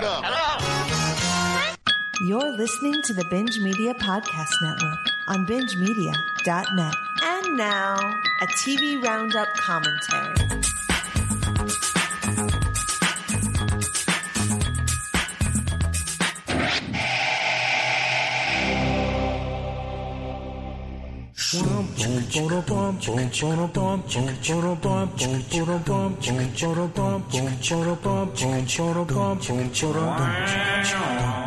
Word up. You're listening to the Binge Media Podcast Network on bingemedia.net. And now, a TV Roundup commentary. Wow.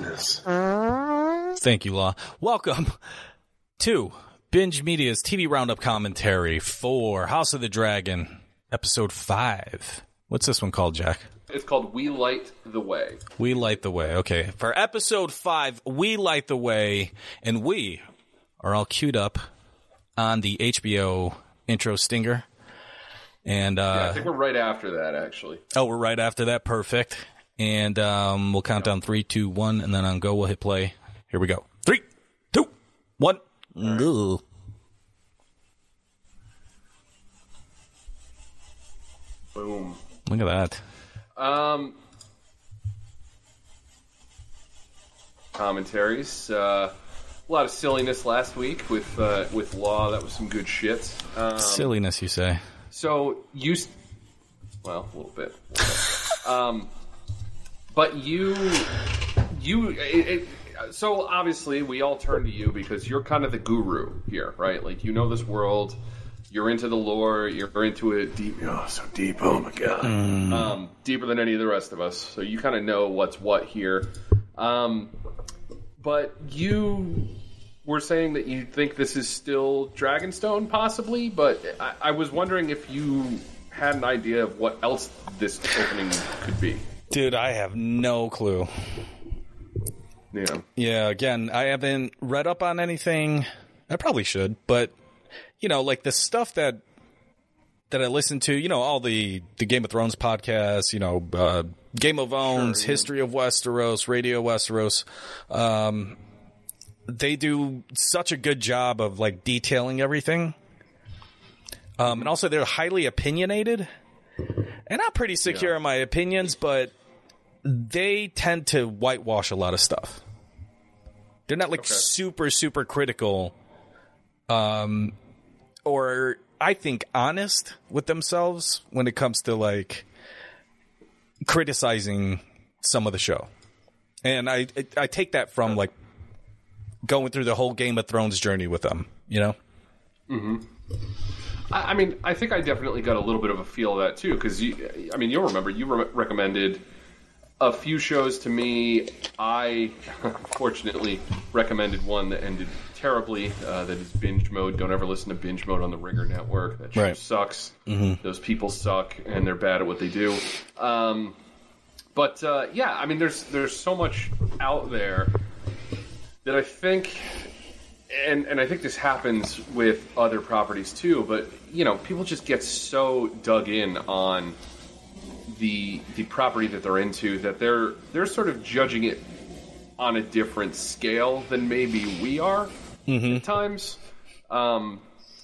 Welcome. Thank you, Law. Welcome to Binge Media's TV Roundup commentary for House of the Dragon, episode 5. What's this one called, Jack? It's called We Light the Way. We Light the Way. Okay. For episode 5, We Light the Way, and we are all queued up on the HBO intro stinger. And, Yeah, I uh, think we're right after that, actually. oh, we're right after that. Perfect. And, um, we'll count down three, two, one, and then on go, we'll hit play. Here we go. Three, two, one. Go. Boom. Look at that. Um, commentaries. Uh, a lot of silliness last week with uh, with Law. That was some good shit. Um, Silliness, you say? so you, s- well, a little bit. um, but you, you. It, it, so obviously, we all turn to you because you're kind of the guru here, right? Like you know this world. You're into the lore. You're into it deep. Oh, so deep. Oh my god. Um, deeper than any of the rest of us. So you kind of know what's what here. Um, but you were saying that you think this is still Dragonstone, possibly. But I, I was wondering if you had an idea of what else this opening could be. Dude, I have no clue. Yeah. Yeah, again, I haven't read up on anything. I probably should, but you know, like the stuff that that I listen to, you know, all the the Game of Thrones podcasts, you know, uh, Game of Owns, History of Westeros, Radio Westeros. Um, they do such a good job of like detailing everything. Um, and also they're highly opinionated. And I'm pretty secure in my opinions, but they tend to whitewash a lot of stuff. They're not like super, super critical, um, or I think honest with themselves when it comes to like criticizing some of the show. And I, I take that from like going through the whole Game of Thrones journey with them, you know? I, I mean, I think I definitely got a little bit of a feel of that too, because you, I mean, you'll remember you re- recommended a few shows to me. I fortunately recommended one that ended terribly. Uh, that is binge mode. Don't ever listen to binge mode on the Ringer Network. That show Right. sucks. Those people suck, and they're bad at what they do. Um, but uh, yeah, I mean, there's there's so much out there that I think, and and I think this happens with other properties too. But you know, people just get so dug in on the the property that they're into that they're they're sort of judging it on a different scale than maybe we are Mm-hmm. at times. Um,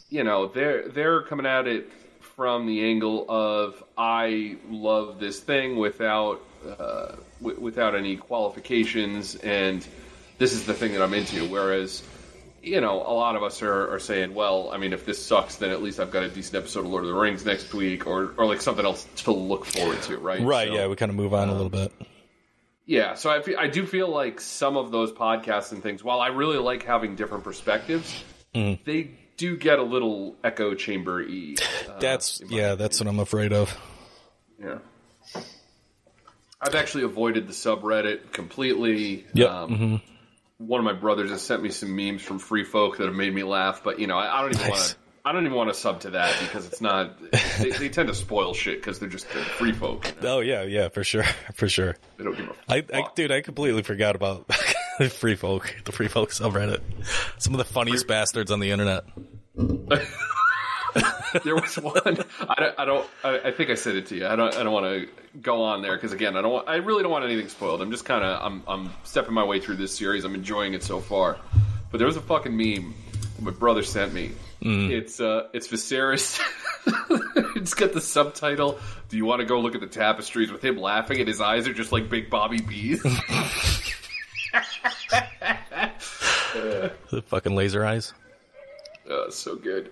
you know, they're they're coming at it from the angle of I love this thing without uh, w- without any qualifications, and this is the thing that I'm into. Whereas, you know, a lot of us are, are saying, well, I mean, if this sucks, then at least I've got a decent episode of Lord of the Rings next week, or or like something else to look forward to, right? Right. So- yeah. We kind of move on a little bit. yeah, so I, fe- I do feel like some of those podcasts and things, while I really like having different perspectives, Mm-hmm. they do get a little echo chamber y. Uh, That's yeah. That's what I'm afraid of. yeah. I've actually avoided the subreddit completely. Yep. Um, hmm One of my brothers has sent me some memes from Free Folk that have made me laugh, but you know, I, I don't even Nice. want to. I don't even want to sub to that because it's not. They, they tend to spoil shit because they're just they're free folk. you know? Oh yeah. Yeah. For sure. For sure. They don't give a I, I fuck. dude, I completely forgot about free folk, the free folk subreddit. Some of the funniest bastards on the internet. there was one. I don't. I, don't I, I think I said it to you. I don't. I don't want to go on there because again, I don't. Want, I really don't want anything spoiled. I'm just kind of. I'm. I'm stepping my way through this series. I'm enjoying it so far. But there was a fucking meme that my brother sent me. It's uh. It's Viserys. it's got the subtitle. Do you want to go look at the tapestries with him laughing and his eyes are just like big Bobby bees? The fucking laser eyes. uh, so good.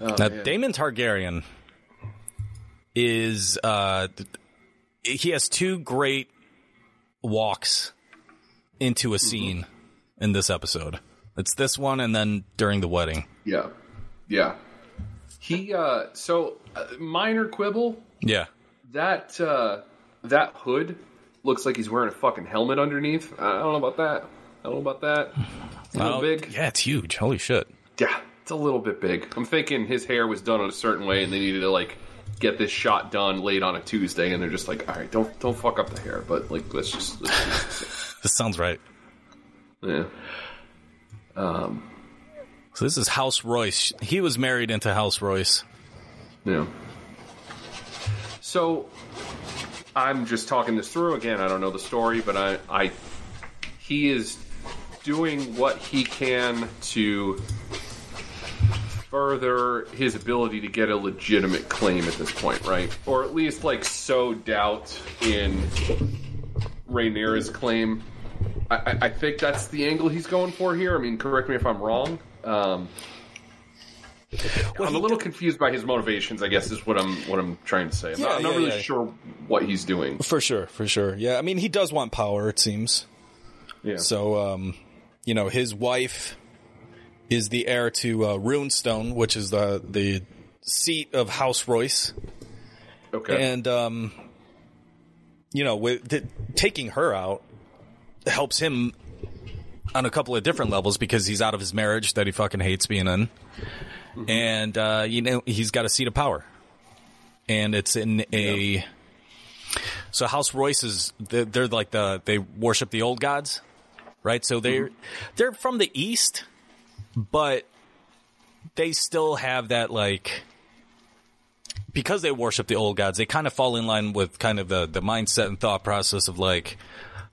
Oh, Now, man. Daemon Targaryen is uh, he has two great walks into a scene in this episode. It's this one and then during the wedding. Yeah, yeah. He uh, so uh, minor quibble. Yeah. That uh, that hood looks like he's wearing a fucking helmet underneath. I don't know about that. I don't know about that. It's a little big. Yeah, it's huge. Holy shit. Yeah, it's a little bit big. I'm thinking his hair was done in a certain way, and they needed to like get this shot done late on a Tuesday, and they're just like, all right, don't don't fuck up the hair, but like let's just, let's just This sounds right. yeah. Um. So this is House Royce. He was married into House Royce. Yeah. So I'm just talking this through again. I don't know the story, but I, I he is doing what he can to further his ability to get a legitimate claim at this point, right? Or at least like sow doubt in Rhaenyra's claim. I, I, I think that's the angle he's going for here. I mean, correct me if I'm wrong. Um, I'm a little confused by his motivations. I guess is what I'm what I'm trying to say. I'm Yeah, not, I'm not yeah, really yeah. sure what he's doing. For sure, for sure. Yeah, I mean, he does want power, it seems. Yeah. So, um, you know, his wife is the heir to uh, Runestone, which is the the seat of House Royce, okay. and um, you know, with the, taking her out helps him on a couple of different levels because he's out of his marriage that he fucking hates being in, and uh, you know, he's got a seat of power, and it's in a. So House Royce is they're, they're like the they worship the old gods, right? So they're they're from the east, but they still have that like because they worship the old gods. They kind of fall in line with kind of the the mindset and thought process of like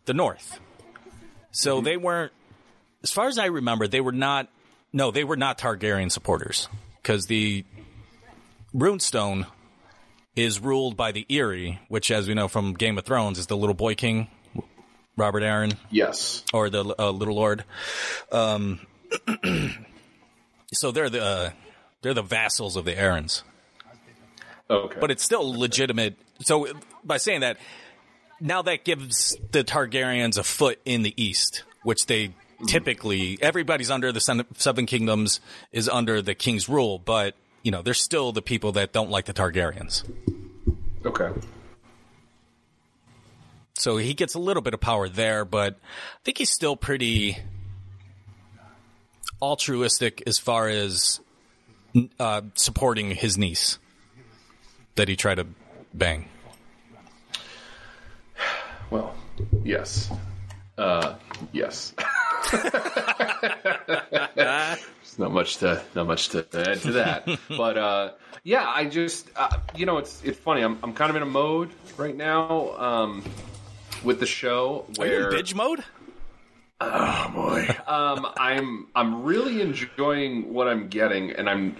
the North. So they weren't, as far as I remember, they were not. No, they were not Targaryen supporters because the Runestone is ruled by the Eyrie, which, as we know from Game of Thrones, is the little boy king, Robert Arryn, yes. or the uh, Little Lord. Um, so they're the uh, they're the vassals of the Arryns, Okay. but it's still legitimate. So by saying that, now that gives the Targaryens a foot in the East, which they typically everybody's under the Seven Kingdoms is under the King's rule, but you know they're still the people that don't like the Targaryens. okay. So he gets a little bit of power there, but I think he's still pretty altruistic as far as uh, supporting his niece that he tried to bang. Well, yes. Uh, yes. There's not much to not much to add to that, but uh, yeah, I just uh, you know it's it's funny. I'm I'm kind of in a mode right now. Um, with the show Are you where in binge mode? Oh boy. um, I'm I'm really enjoying what I'm getting, and I'm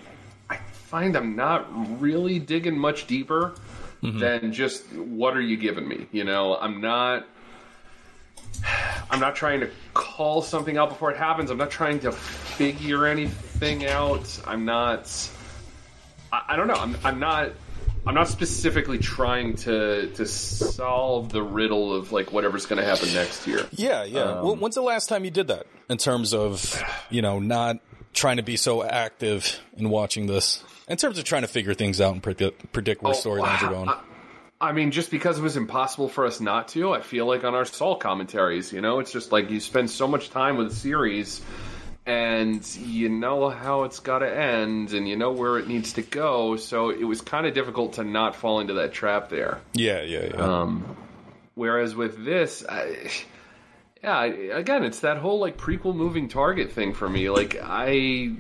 I find I'm not really digging much deeper than just what are you giving me. You know, I'm not. I'm not trying to call something out before it happens. I'm not trying to figure anything out. I'm not. I, I don't know. I'm, I'm not. I'm not specifically trying to to solve the riddle of like whatever's going to happen next year. Yeah, yeah. Um, well, when's the last time you did that? In terms of, you know, not trying to be so active in watching this. In terms of trying to figure things out and predict, predict where Oh, storylines are going. I, I mean, just because it was impossible for us not to, I feel like on our Saul commentaries, you know, it's just like you spend so much time with a series and you know how it's got to end and you know where it needs to go. So it was kind of difficult to not fall into that trap there. yeah, yeah, yeah. Um, whereas with this, I, yeah, again, it's that whole like prequel moving target thing for me. Like I,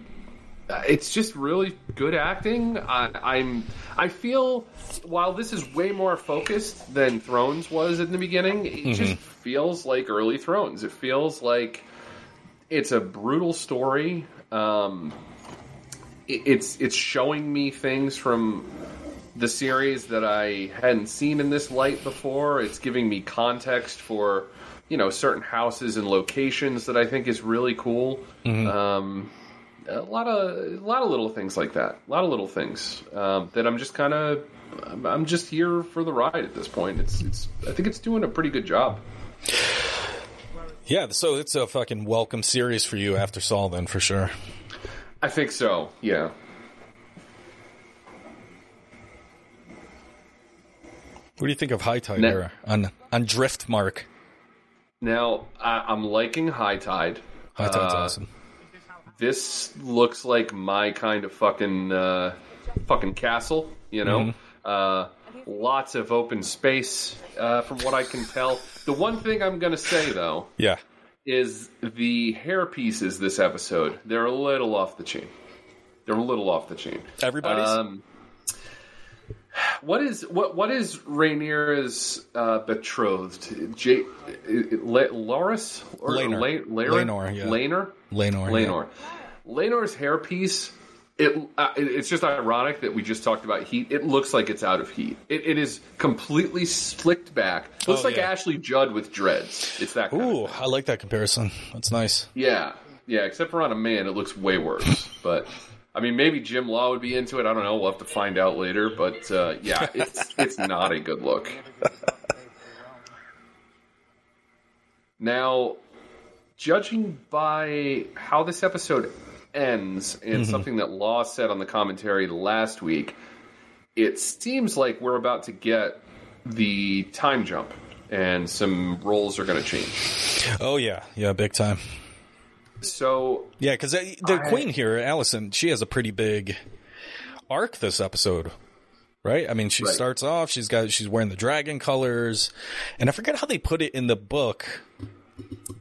it's just really good acting. I, I'm, I feel while this is way more focused than Thrones was in the beginning, it just feels like early Thrones. It feels like it's a brutal story. Um, it- it's it's showing me things from the series that I hadn't seen in this light before. It's giving me context for you know certain houses and locations that I think is really cool. Um, a lot of a lot of little things like that. A lot of little things um, that I'm just kind of I'm, I'm just here for the ride at this point. It's it's I think it's doing a pretty good job. Yeah, so it's a fucking welcome series for you after Saul, then, for sure. I think so. Yeah. What do you think of High Tide Ne- era on, on Driftmark? Now I, I'm liking High Tide. High Tide's Uh, awesome. this looks like my kind of fucking uh, fucking castle. You know, Mm-hmm. uh, lots of open space uh, from what I can tell. The one thing I'm gonna say though Yeah. is the hair pieces this episode. They're a little off the chain. They're a little off the chain. Everybody's? Um, what is what what is Rhaenyra's uh, betrothed? J- Le- Loris or Laenor. La-? Laenor, yeah. Laenor. yeah. Laenor. Hairpiece. It, uh, it's just ironic that we just talked about heat. It looks like it's out of heat. It, it is completely slicked back. Looks Oh, like yeah. Ashley Judd with dreads. It's that. Ooh, I like that comparison. That's nice. yeah, yeah. Except for on a man, it looks way worse. but I mean, maybe Jim Law would be into it. I don't know. We'll have to find out later. But uh, yeah, it's it's not a good look. Now, judging by how this episode ends and something that Law said on the commentary last week, it seems like we're about to get the time jump and some roles are going to change. Oh, yeah. Yeah, big time. So Yeah, because the I- queen here, Alicent, she has a pretty big arc this episode, right? I mean, she Right. starts off, she's got, she's wearing the dragon colors, and I forget how they put it in the book,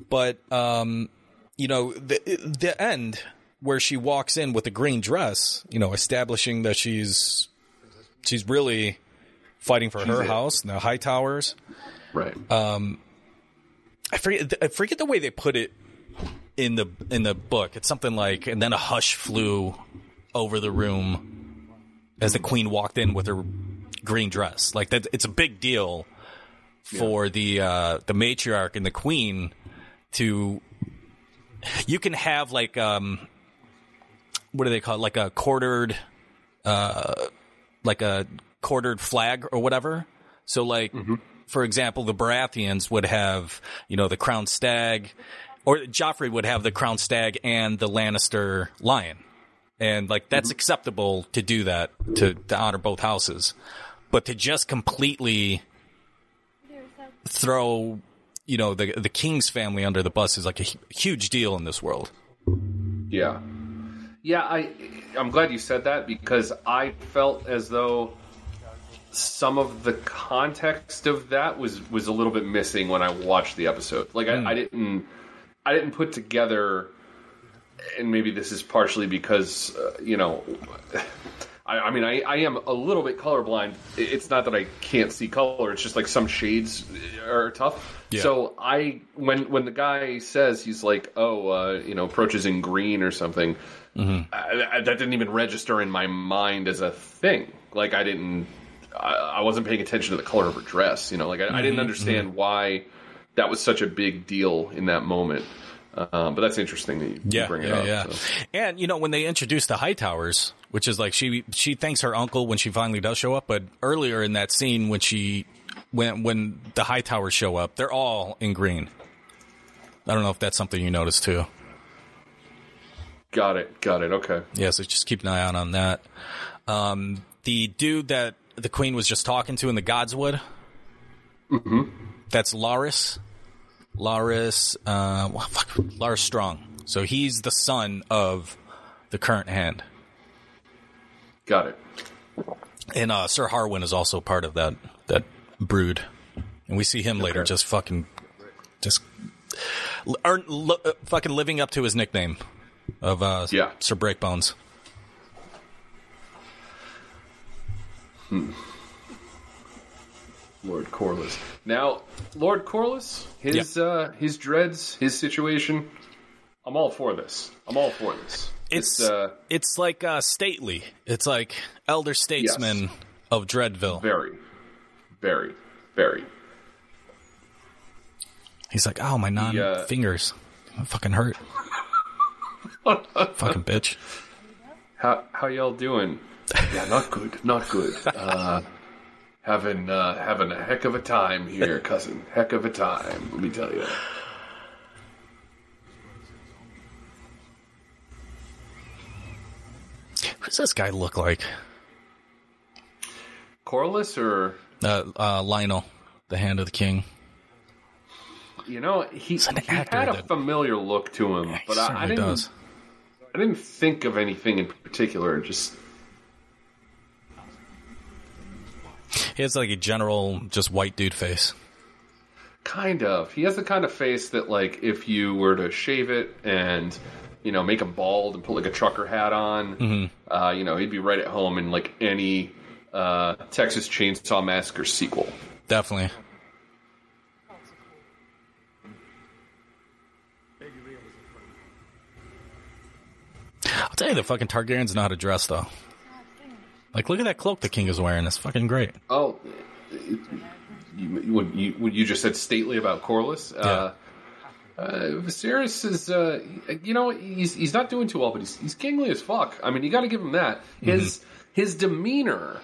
but um, you know, the the end where she walks in with the green dress, you know, establishing that she's she's really fighting for her it. house, the Hightowers. right. I forget I forget the way they put it in the in the book. It's something like and then a hush flew over the room as the queen walked in with her green dress. Like that it's a big deal for the uh the matriarch and the queen to you can have like um what do they call it? Like a quartered uh like a quartered flag or whatever. So like for example, the Baratheons would have, you know, the crown stag or Joffrey would have the crown stag and the Lannister lion. And like that's acceptable to do that to, to honor both houses. But to just completely throw, you know, the the king's family under the bus is like a huge deal in this world. Yeah. Yeah, I I'm glad you said that because I felt as though some of the context of that was was a little bit missing when I watched the episode. Like I, I didn't I didn't put together and maybe this is partially because uh, you know I I, I mean, I, I am a little bit colorblind. It's not that I can't see color. It's just like some shades are tough. Yeah. So I, when when the guy says he's like, oh, uh, you know, approaches in green or something, Mm-hmm. I, I, that didn't even register in my mind as a thing. Like I didn't, I, I wasn't paying attention to the color of her dress. You know, like I, I Mm-hmm, didn't understand why that was such a big deal in that moment. Um, but that's interesting that you, you Yeah, bring it yeah, up. yeah. so. And you know when they introduced the Hightowers, which is like she she thanks her uncle when she finally does show up, but earlier in that scene when she when when the Hightowers show up, they're all in green. I don't know if that's something you noticed too. Got it. Got it. Okay. Yeah, so just keep an eye out on that. Um, the dude that the queen was just talking to in the Godswood, mm-hmm. that's Larys. Larys, uh, well, fuck, Larys Strong. So he's the son of the current hand. Got it. And uh, Sir Harwin is also part of that that brood, and we see him later just fucking, just l- uh, fucking living up to his nickname of uh, Yeah. Sir Breakbones. Hmm. Lord Corlys. Now, Lord Corlys, his uh, his dreads, his situation. I'm all for this. I'm all for this. It's It's, uh, it's like uh, stately. It's like elder statesman of Dreadville. very, very, very. He's like, oh my non uh, fingers, fucking hurt. fucking bitch. How how y'all doing? Yeah, not good, not good. Uh, having uh, having a heck of a time here, cousin. Heck of a time. Let me tell you. What does this guy look like? Corlys, or Uh, uh, Lyonel, the Hand of the King. you know, he, an he actor had a that- familiar look to him, but he I, I, didn't. does. I didn't think of anything in particular. Just He has like a general, just white dude face. Kind of. He has the kind of face that, like, if you were to shave it and, you know, make him bald and put like a trucker hat on, Mm-hmm. uh, you know, he'd be right at home in like any uh, Texas Chainsaw Massacre sequel. Definitely. I'll tell you, the fucking Targaryens know how to dress, though. Like, look at that cloak the king is wearing. It's fucking great. Oh, you, when you when you just said stately about Corlys, uh, uh, Viserys is, uh, you know, he's he's not doing too well, but he's he's kingly as fuck. I mean, you got to give him that. His his demeanor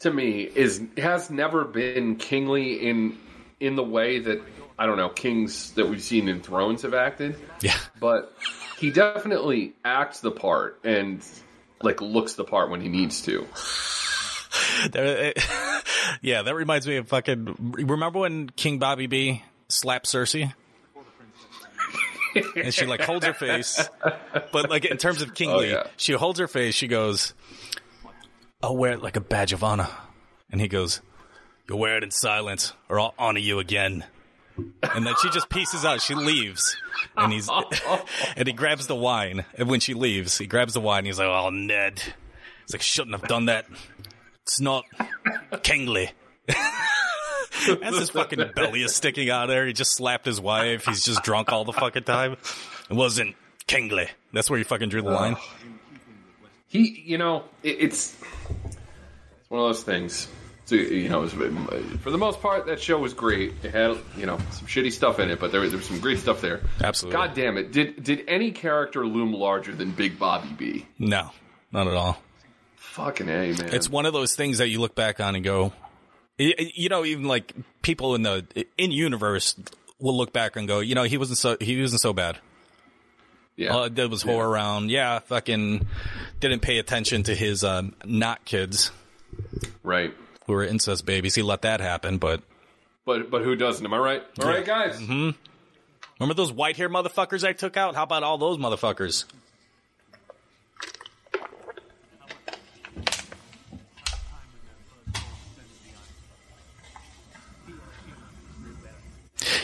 to me is has never been kingly in in the way that I don't know kings that we've seen in Thrones have acted, Yeah. but he definitely acts the part and like looks the part when he needs to. There- it- yeah, that reminds me of fucking. Remember when King Bobby B slapped Cersei? and she like holds her face, but like in terms of kingly, Oh, yeah. she holds her face. She goes, "I'll wear it like a badge of honor," and he goes, "You'll wear it in silence, or I'll honor you again." And then she just pieces out. She leaves, and he's and he grabs the wine. And when she leaves, he grabs the wine. He's like, "Oh, Ned." He's like, "Shouldn't have done that. It's not kingly." As his fucking belly is sticking out there, he just slapped his wife. He's just drunk all the fucking time. It wasn't kingly. That's where you fucking drew the line. he you know it, it's it's one of those things so you know it was, for the most part that show was great. It had you know some shitty stuff in it but there, was- there was some great stuff there. Absolutely. god damn it. Did did any character loom larger than big bobby b? No, not at all. fucking a man. It's one of those things that you look back on and go, you know, even like people in the in universe will look back and go, you know, he wasn't so he wasn't so bad. yeah. All it did was whore around. Yeah, fucking didn't pay attention to his um, not kids. Right who were incest babies. He let that happen, but but but who doesn't am i right all right guys Mm-hmm. remember those white hair motherfuckers I took out? How about all those motherfuckers?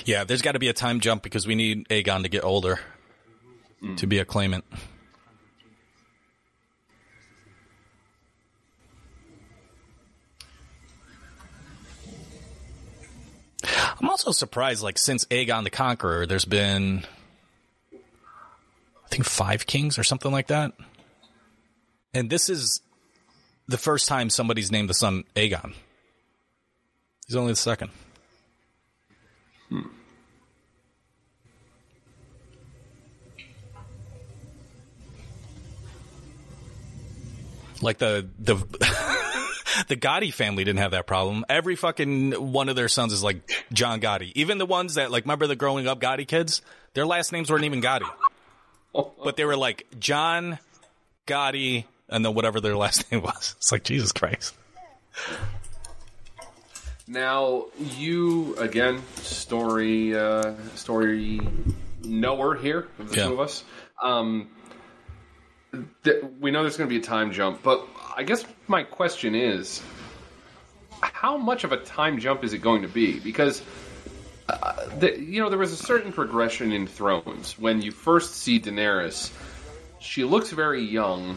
Yeah, there's got to be a time jump because we need Aegon to get older to be a claimant. I'm also surprised, like since Aegon the Conqueror, there's been, I think, five kings or something like that. And this is the first time somebody's named the son Aegon. He's only the second. Hmm. Like the the the Gotti family didn't have that problem. Every fucking one of their sons is like John Gotti. Even the ones that like remember the growing up Gotti kids, their last names weren't even Gotti. But they were like John Gotti and then whatever their last name was. It's like Jesus Christ. Now you again, story uh, story knower here of the Yeah. two of us. Um, th- we know there's going to be a time jump, but I guess my question is, how much of a time jump is it going to be? Because uh, the, you know there was a certain progression in Thrones when you first see Daenerys. She looks very young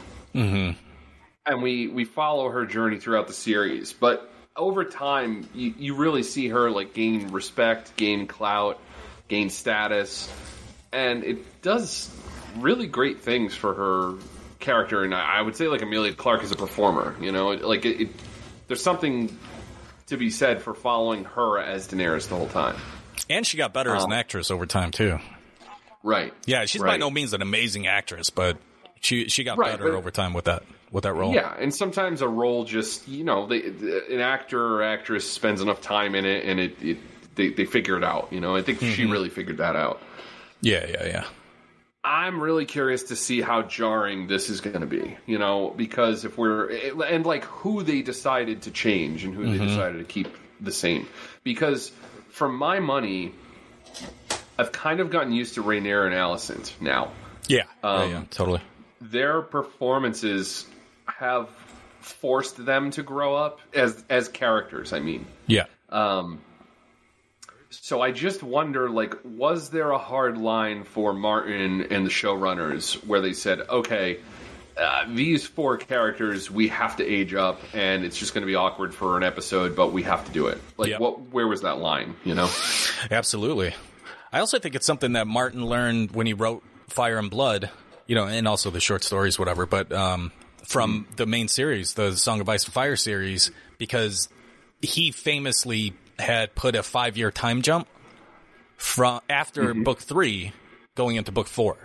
and we we follow her journey throughout the series. But over time, you, you really see her like gain respect, gain clout, gain status, and it does really great things for her character. And I, I would say like Emilia Clarke is a performer. You know, It- like it, it, there's something to be said for following her as Daenerys the whole time. And she got better as an um, actress over time too. Right. Yeah, she's by no means an amazing actress, but she she got Right, better but- over time with that with that role. Yeah, and sometimes a role just you know they, an actor or actress spends enough time in it and it, it they they figure it out. You know, I think she mm-hmm. really figured that out. yeah, yeah, yeah. I'm really curious to see how jarring this is going to be. You know, because if we're and like who they decided to change and who they decided to keep the same. Because for my money, I've kind of gotten used to Rhaenyra and Alicent now. Yeah, Um, yeah, yeah, totally. their performances have forced them to grow up as as characters. I mean, Yeah. So I just wonder, like, was there a hard line for Martin and the showrunners where they said, okay, uh, these four characters we have to age up, and it's just going to be awkward for an episode, but we have to do it. Like, Yep. what? Where was that line? You know? Absolutely. I also think it's something that Martin learned when he wrote Fire and Blood, you know, and also the short stories, whatever, but um, from the main series, the Song of Ice and Fire series, because he famously had put a five year time jump from after book three going into book four.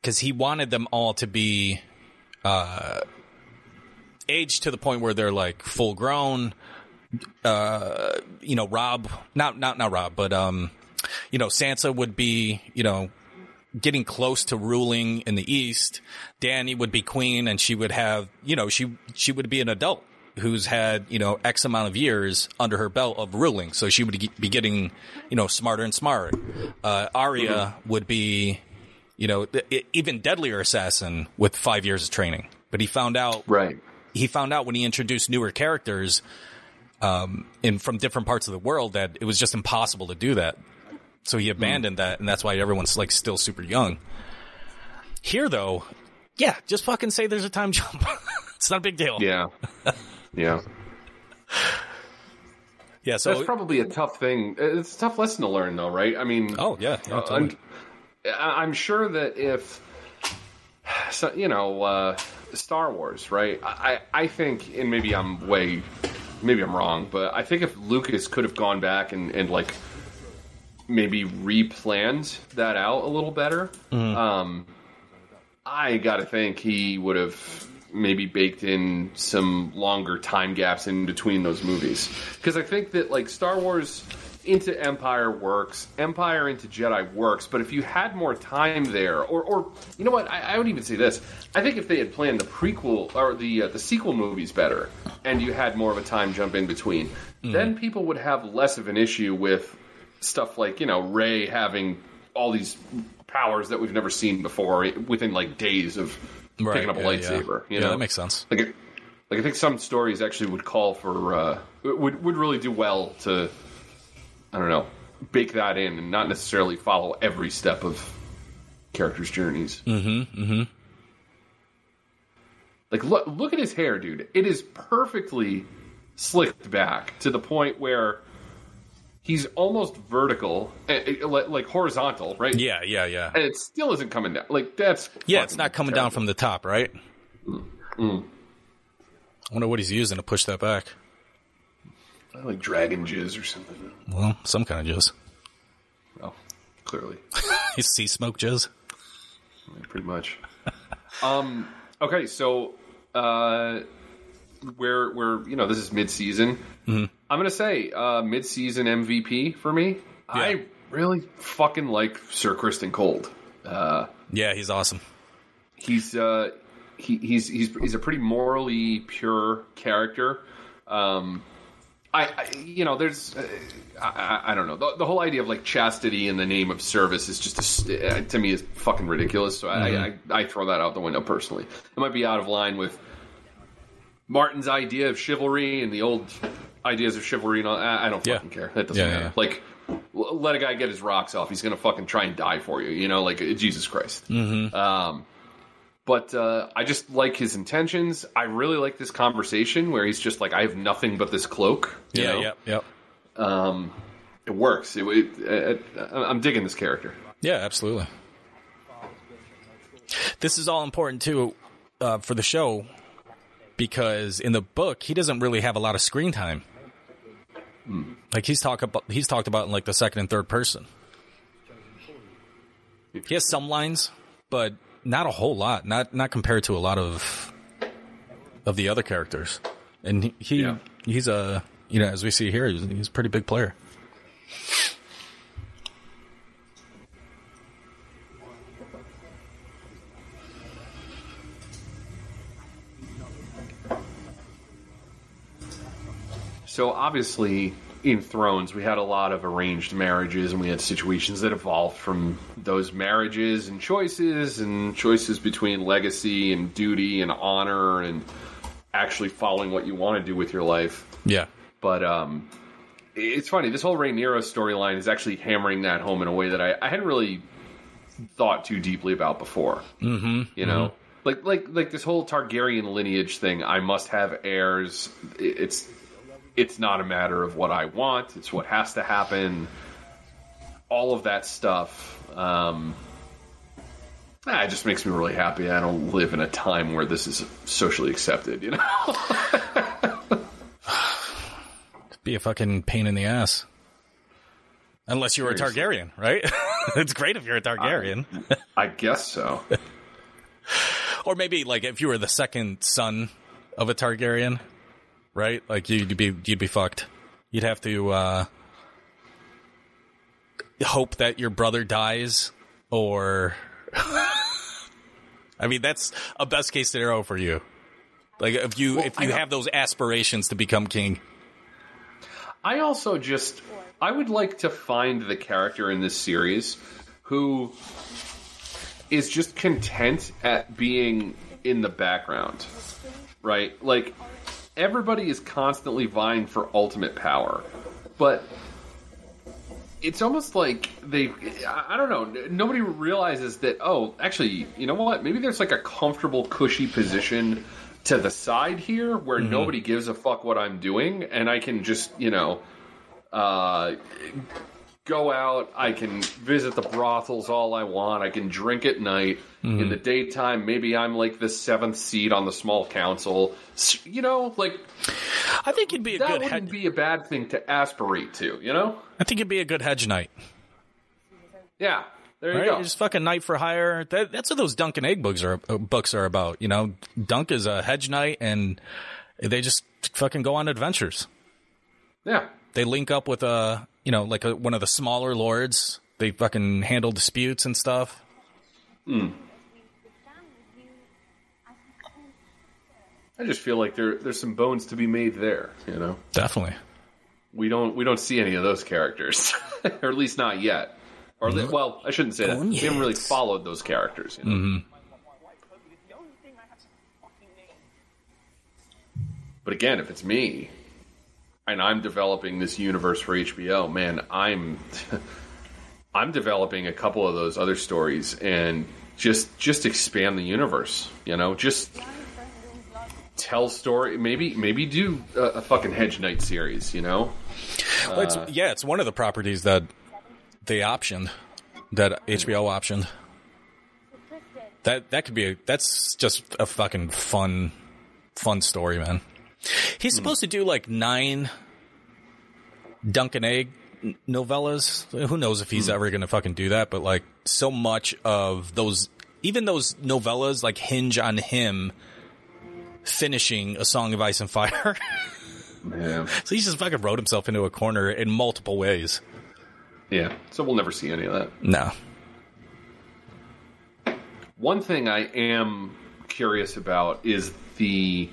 Because he wanted them all to be uh, aged to the point where they're like full grown, you know, Robb, not not not Robb, but um, you know, Sansa would be, you know, getting close to ruling in the East. Dany would be queen, and she would have, you know, she she would be an adult who's had, you know, X amount of years under her belt of ruling. So she would be getting, you know, smarter and smarter. Uh, Arya would be, you know, th- even deadlier assassin with five years of training. But he found out Right. he found out when he introduced newer characters um, in from different parts of the world that it was just impossible to do that. So he abandoned that, and that's why everyone's like still super young. Here, though, yeah, just fucking say there's a time jump. it's not a big deal. Yeah. Yeah. yeah. So That's probably a tough thing. It's a tough lesson to learn, though, right? I mean, oh yeah, yeah Uh, totally. I'm, I- I'm sure that if, so, you know, uh, Star Wars, right? I, I think, and maybe I'm way, maybe I'm wrong, but I think if Lucas could have gone back and, and like maybe replanned that out a little better, um, I gotta think he would have maybe baked in some longer time gaps in between those movies. Because I think that like Star Wars into Empire works, Empire into Jedi works, but if you had more time there, or, or you know what, I, I would even say this: I think if they had planned the prequel or the uh, the sequel movies better, and you had more of a time jump in between, then people would have less of an issue with stuff like you know Rey having all these powers that we've never seen before within like days of Right, picking up a lightsaber. Yeah, You yeah know, that makes sense. like it- like I think some stories actually would call for uh, would would really do well to I don't know bake that in and not necessarily follow every step of characters' journeys. Mm-hmm. Mm-hmm. Like look look at his hair, dude. It is perfectly slicked back to the point where he's almost vertical, eh, eh, like like horizontal, right? Yeah, yeah, yeah. and it still isn't coming down. Like that's Yeah, it's not coming down from the top, right? Mm. I wonder what he's using to push that back. like dragon jizz or something. Well, some kind of jizz. Oh, clearly. He's sea smoke jizz. Yeah, pretty much. um. Okay, so uh, we're we're you know this is mid season. Mm-hmm. I'm gonna say uh, mid season MVP for me. I really fucking like Sir Criston Cole. Uh, Yeah, he's awesome. he's uh, he, he's he's he's a pretty morally pure character. Um, I, I you know there's uh, I, I, don't know the, the whole idea of like chastity in the name of service is just a, uh, to me is fucking ridiculous. So I, I I throw that out the window personally. It might be out of line with Martin's idea of chivalry and the old ideas of chivalry and all. I, don't Yeah. fucking care. That doesn't Yeah, matter. yeah. Like. Let a guy get his rocks off. He's gonna fucking try and die for you. You know, like Jesus Christ. Mm-hmm. Um, but uh, I just like his intentions. I really like this conversation where he's just like, "I have nothing but this cloak." you Yeah, know? yep, yep. Um, it works. It, it, it, I'm digging this character. Yeah, absolutely. This is all important too uh, for the show because in the book he doesn't really have a lot of screen time. Like he's talk about he's talked about in like the second and third person. He has some lines, but not a whole lot. Not not compared to a lot of of the other characters. And he, he Yeah. he's a you know as we see here he's, he's a pretty big player. So obviously, in Thrones, we had a lot of arranged marriages, and we had situations that evolved from those marriages and choices, and choices between legacy and duty and honor, and actually following what you want to do with your life. Yeah. But um, it's funny. This whole Rhaenyra storyline is actually hammering that home in a way that I, I hadn't really thought too deeply about before. Mm-hmm. You know, like like like this whole Targaryen lineage thing. I must have heirs. It's it's not a matter of what I want. It's what has to happen. All of that stuff. Um, ah, it just makes me really happy. I don't live in a time where this is socially accepted. You know. be a fucking pain in the ass. Unless you were a. Targaryen, right? it's great if you're a Targaryen. I guess so. or maybe like if you were the second son of a Targaryen, right? Like you'd be you'd be fucked. You'd have to uh hope that your brother dies or I mean that's a best case scenario for you. Like if you Well, if you have those aspirations to become king. I also just I would like to find the character in this series who is just content at being in the background. Right? Like everybody is constantly vying for ultimate power. But it's almost like they I don't know, nobody realizes that oh, actually, you know what? Maybe there's like a comfortable cushy position to the side here where nobody gives a fuck what I'm doing and I can just, you know, uh, go out. I can visit the brothels all I want. I can drink at night. In the daytime, maybe I'm like the seventh seat on the small council. You know, like I think it'd be a that good wouldn't be a bad thing to aspirate to. You know? I think it'd be a good hedge knight. Yeah. There you Right? go. Just fucking knight for hire. That, that's what those Dunk and Egg books are uh, books are about. You know, Dunk is a hedge knight, and they just fucking go on adventures. yeah. They link up with a you know like a, one of the smaller lords. They fucking handle disputes and stuff. I just feel like there there's some bones to be made there. You know? Definitely. we don't we don't see any of those characters, or at least not yet. Or li- well, I shouldn't say that. We haven't really followed those characters. You know? Mm-hmm. But again, if it's me, and I'm developing this universe for HBO, man, I'm I'm developing a couple of those other stories and just just expand the universe. You know, just tell story. Maybe maybe do a, a fucking Hedge Knight series. You know. Well, it's, yeah, it's one of the properties that they optioned, that HBO optioned. That that could be a, that's just a fucking fun fun story, man. He's hmm. supposed to do like nine Dunk and Egg novellas. Who knows if he's hmm. ever going to fucking do that? But like so much of those, even those novellas, like hinge on him finishing a Song of Ice and Fire. Yeah. so he just fucking wrote himself into a corner in multiple ways. Yeah. So we'll never see any of that. No. One thing I am curious about is the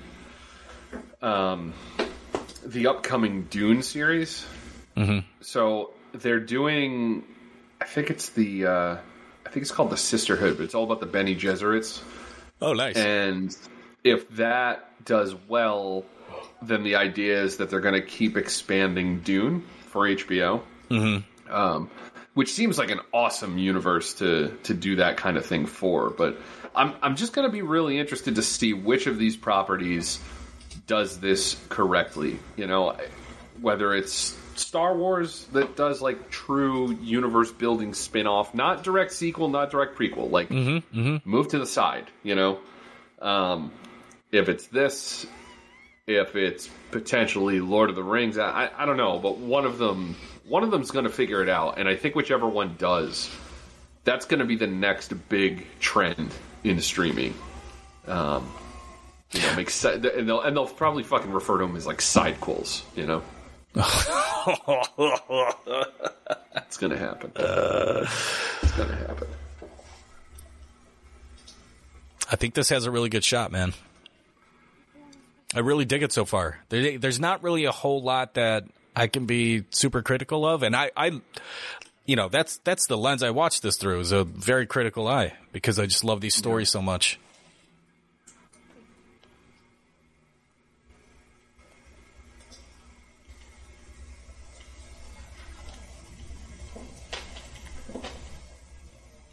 um, the upcoming Dune series. Mm-hmm. So they're doing, I think it's the, uh, I think it's called the Sisterhood, but it's all about the Bene Gesserits. Oh, nice. And if that does well, then the idea is that they're going to keep expanding Dune for HBO. Mm-hmm. Um, which seems like an awesome universe to to do that kind of thing for. But I'm I'm just going to be really interested to see which of these properties does this correctly. You know, whether it's Star Wars that does like true universe building spin off, not direct sequel, not direct prequel, like mm-hmm, mm-hmm. move to the side. You know, um, if it's this, if it's potentially Lord of the Rings, I, I, don't know, but one of them, one of them's going to figure it out, and I think whichever one does, that's going to be the next big trend in streaming. Um, you know, make and they'll and they'll probably fucking refer to them as like sidequels. You know, it's going to happen. Uh. it's going to happen. I think this has a really good shot, man. I really dig it so far. There, there's not really a whole lot that I can be super critical of, and I, I, you know, that's that's the lens I watch this through is a very critical eye because I just love these stories so much.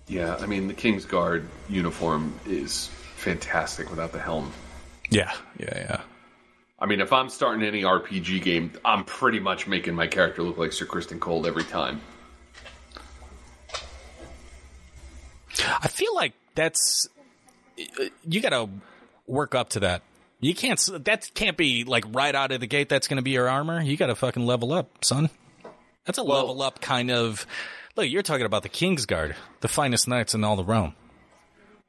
Yeah, I mean the King's Guard uniform is fantastic without the helm. Yeah, yeah, yeah. I mean, if I'm starting any RPG game, I'm pretty much making my character look like Sir Criston Cole every time. I feel like that's you got to work up to that. You can't. That can't be like right out of the gate. That's going to be your armor. You got to fucking level up, son. That's a Well- level up kind of. Look, you're talking about the King's Guard, the finest knights in all the realm.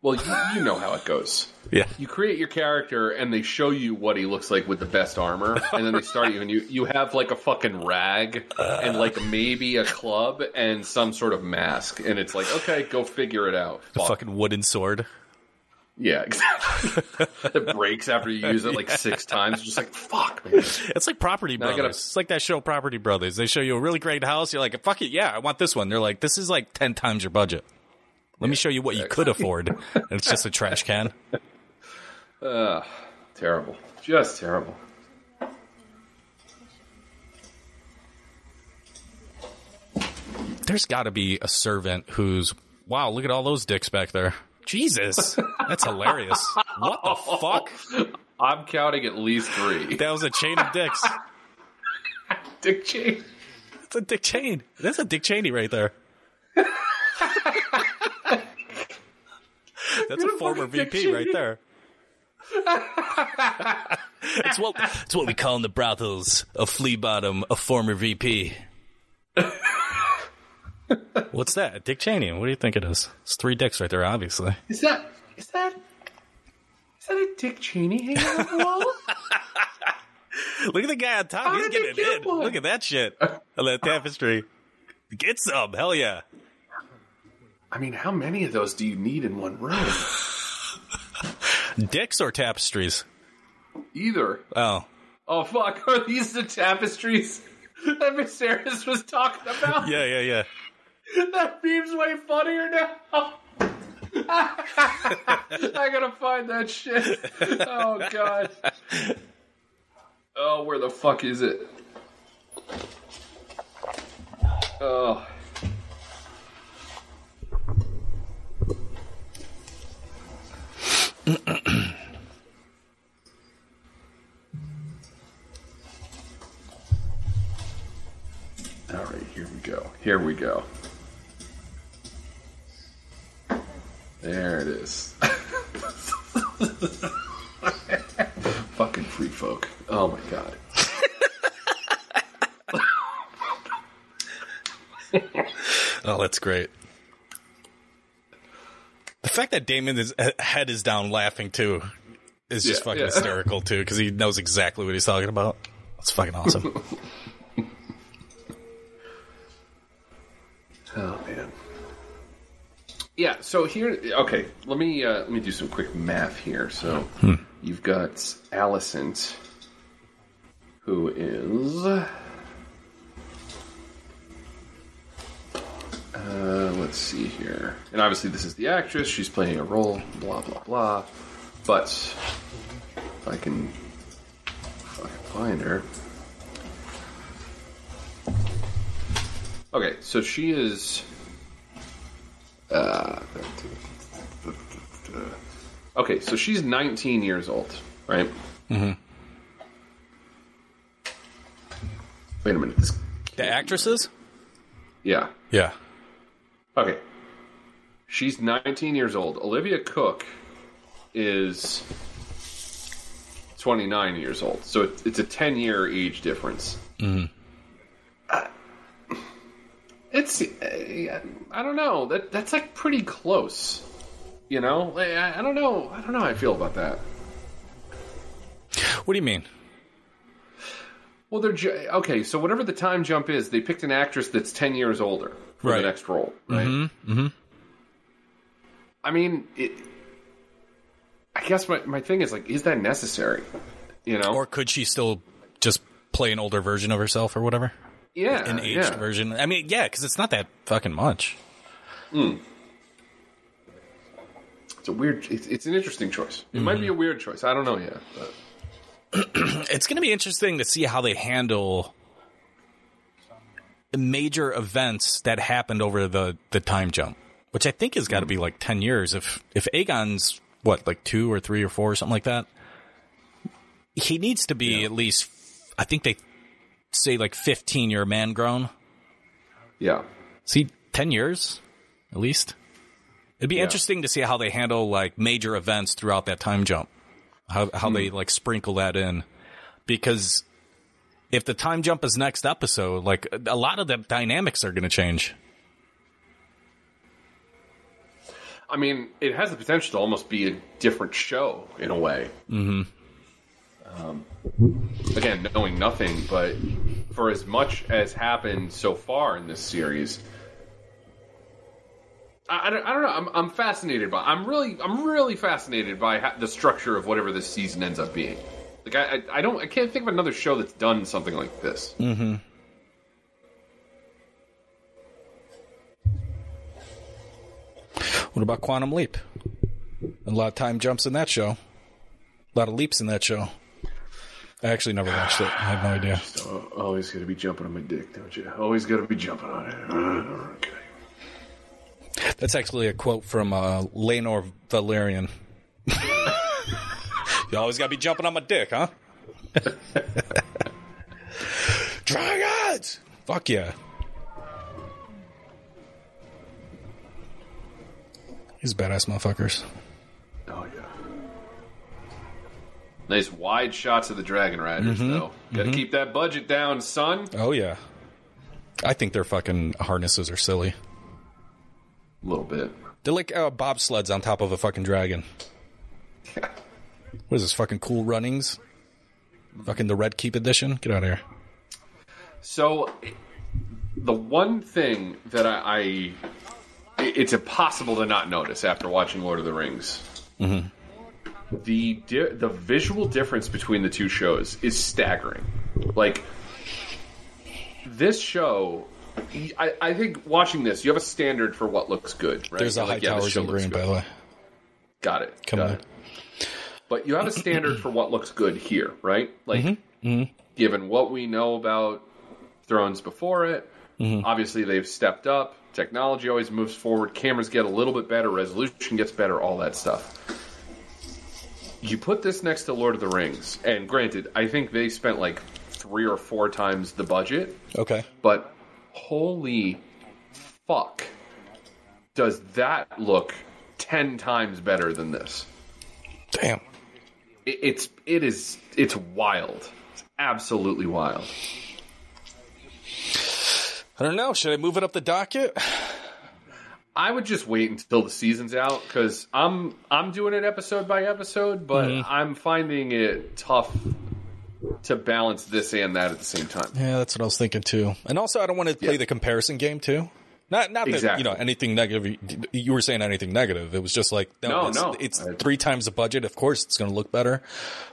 Well, you, you know how it goes. Yeah. You create your character, and they show you what he looks like with the best armor, and then they start you, and you you have like a fucking rag, and like maybe a club and some sort of mask, and it's like, okay, go figure it out. The Fuck. fucking wooden sword. Yeah, exactly. it breaks after you use it like six times. Just like fuck, man. It's like Property I Brothers. gotta- It's like that show Property Brothers. They show you a really great house. You're like, fuck it, yeah, I want this one. They're like, this is like ten times your budget. Let me show you what you could afford. And it's just a trash can. Terrible, just terrible. There's got to be a servant who's wow. Look at all those dicks back there. Jesus, that's hilarious. What the fuck? I'm counting at least three. That was a chain of dicks. Dick Cheney. That's a Dick Cheney. That's a Dick Cheney right there. That's a former VP right there. it's what it's what we call in the brothels a flea bottom, a former VP. What's that? Dick Cheney. What do you think it is? It's three dicks right there, obviously. Is that is that is that a Dick Cheney hanging on the wall? Look at the guy on top. How He's getting it get in. one? Look at that shit. Uh, on that tapestry. Get some. Hell yeah. I mean, how many of those do you need in one room? Dicks or tapestries? Either. Oh. Oh fuck! Are these the tapestries that Miss Harris was talking about? Yeah, yeah, yeah. That beam's way funnier now. I gotta find that shit. Oh god. Oh, where the fuck is it? Oh. All right, here we go. Here we go. There it is. Fucking free folk. Oh my god. Oh, that's great. The fact that Daemon's uh, head is down laughing too is just Yeah, fucking yeah. hysterical too because he knows exactly what he's talking about. That's fucking awesome. Oh man. Yeah, so here okay, let me uh, let me do some quick math here. So you've got Alicent, who is uh, let's see here. And obviously this is the actress, she's playing a role, blah blah blah. But if I can if I can find her. Okay, so she is. Uh, okay, so she's 19 years old, right? Mm-hmm. Wait a minute. This, the actresses? yeah. Yeah. Okay. She's 19 years old. Olivia Cooke is 29 years old. So it's a 10 year age difference. Mm-hmm. It's uh, I don't know. That that's like pretty close. You know? I, I don't know. I don't know how I feel about that. What do you mean? Well, they're ju- okay. So whatever the time jump is, they picked an actress that's ten years older for Right. the next role, right? Mm-hmm. I mean, it. I guess my my thing is like, is that necessary? You know, Or could she still just play an older version of herself or whatever? Yeah, An aged yeah. version? I mean, yeah, because it's not that fucking much. Hmm. It's a weird. It's, it's an interesting choice. It might be a mm-hmm. weird choice. I don't know yet. It's going to be interesting to see how they handle the major events that happened over the, the time jump, which I think has got to mm. be like 10 years. If, if Aegon's, what, like two or three or four or something like that, he needs to be at least, I think they say like 15 year man grown. Yeah. See, 10 years at least. It'd be Yeah. interesting to see how they handle like major events throughout that time jump. How how they like sprinkle that in. Because if the time jump is next episode, like a lot of the dynamics are going to change. I mean, it has the potential to almost be a different show in a way. Mm-hmm. Um, again, knowing nothing, but for as much as happened so far in this series, I, I, don't, I don't know. I'm, I'm fascinated by. I'm really, I'm really fascinated by the structure of whatever this season ends up being. Like, I, I, don't, I can't think of another show that's done something like this. What about Quantum Leap? A lot of time jumps in that show. A lot of leaps in that show. I actually never watched it. I have no idea. Oh, always got to be jumping on my dick, don't you? Always got to be jumping on it. Okay. That's actually a quote from uh, Laenor Velaryon. you always gotta be jumping on my dick, huh? Dragons! Fuck yeah. These badass motherfuckers. Nice wide shots of the Dragon Riders, mm-hmm. though. Got to mm-hmm. keep that budget down, son. Oh yeah. I think their fucking harnesses are silly. A little bit. They're like uh, bobsleds on top of a fucking dragon. What is this, fucking cool runnings? Fucking the Red Keep edition? Get out of here. So, the one thing that I, I it's impossible to not notice after watching Lord of the Rings. Mm-hmm. The di- the visual difference between the two shows is staggering. Like this show, I, I think watching this, you have a standard for what looks good. Right? There's a You're high like, yeah, towers in green, by the way. Got it. Come got on. it. But you have a standard for what looks good here, right? Like, Mm-hmm. given what we know about Thrones before it, Mm-hmm. obviously they've stepped up. Technology always moves forward. Cameras get a little bit better. Resolution gets better. All that stuff. You put this next to Lord of the Rings, and granted, I think they spent like three or four times the budget, Okay. but holy fuck does that look 10 times better than this? Damn. It, it's it is it's wild. It's absolutely wild. I don't know. Should I move it up the docket? I would just wait until the season's out because I'm I'm doing it episode by episode, but I'm finding it tough to balance this and that at the same time. Yeah, that's what I was thinking too. And also, I don't want to play Yeah. the comparison game too. Not, not that you know anything negative. You were saying anything negative. It was just like no, No, it's, no. it's I- three times the budget. Of course, it's going to look better.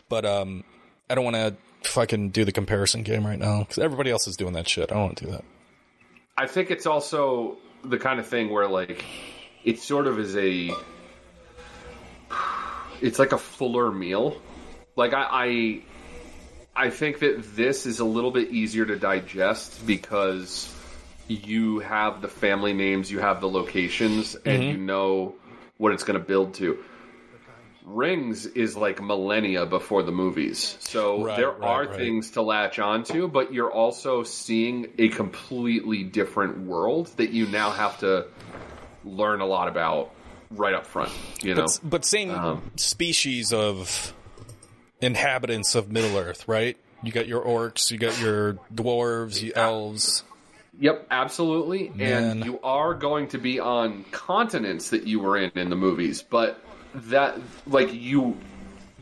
But um, I don't want to fucking do the comparison game right now because everybody else is doing that shit. I don't want to do that. I think it's also the kind of thing where like it sort of is a it's like a fuller meal. Like I I, I think that this is a little bit easier to digest because you have the family names, you have the locations, and mm-hmm. you know what it's going to build to. Rings is like millennia before the movies. So Right, there right, are right. things to latch onto, but you're also seeing a completely different world that you now have to learn a lot about right up front. You know, But, but same Um, species of inhabitants of Middle Earth, right? You got your orcs, you got your dwarves, you elves. Yep, absolutely. Man. And you are going to be on continents that you were in in the movies, but that like you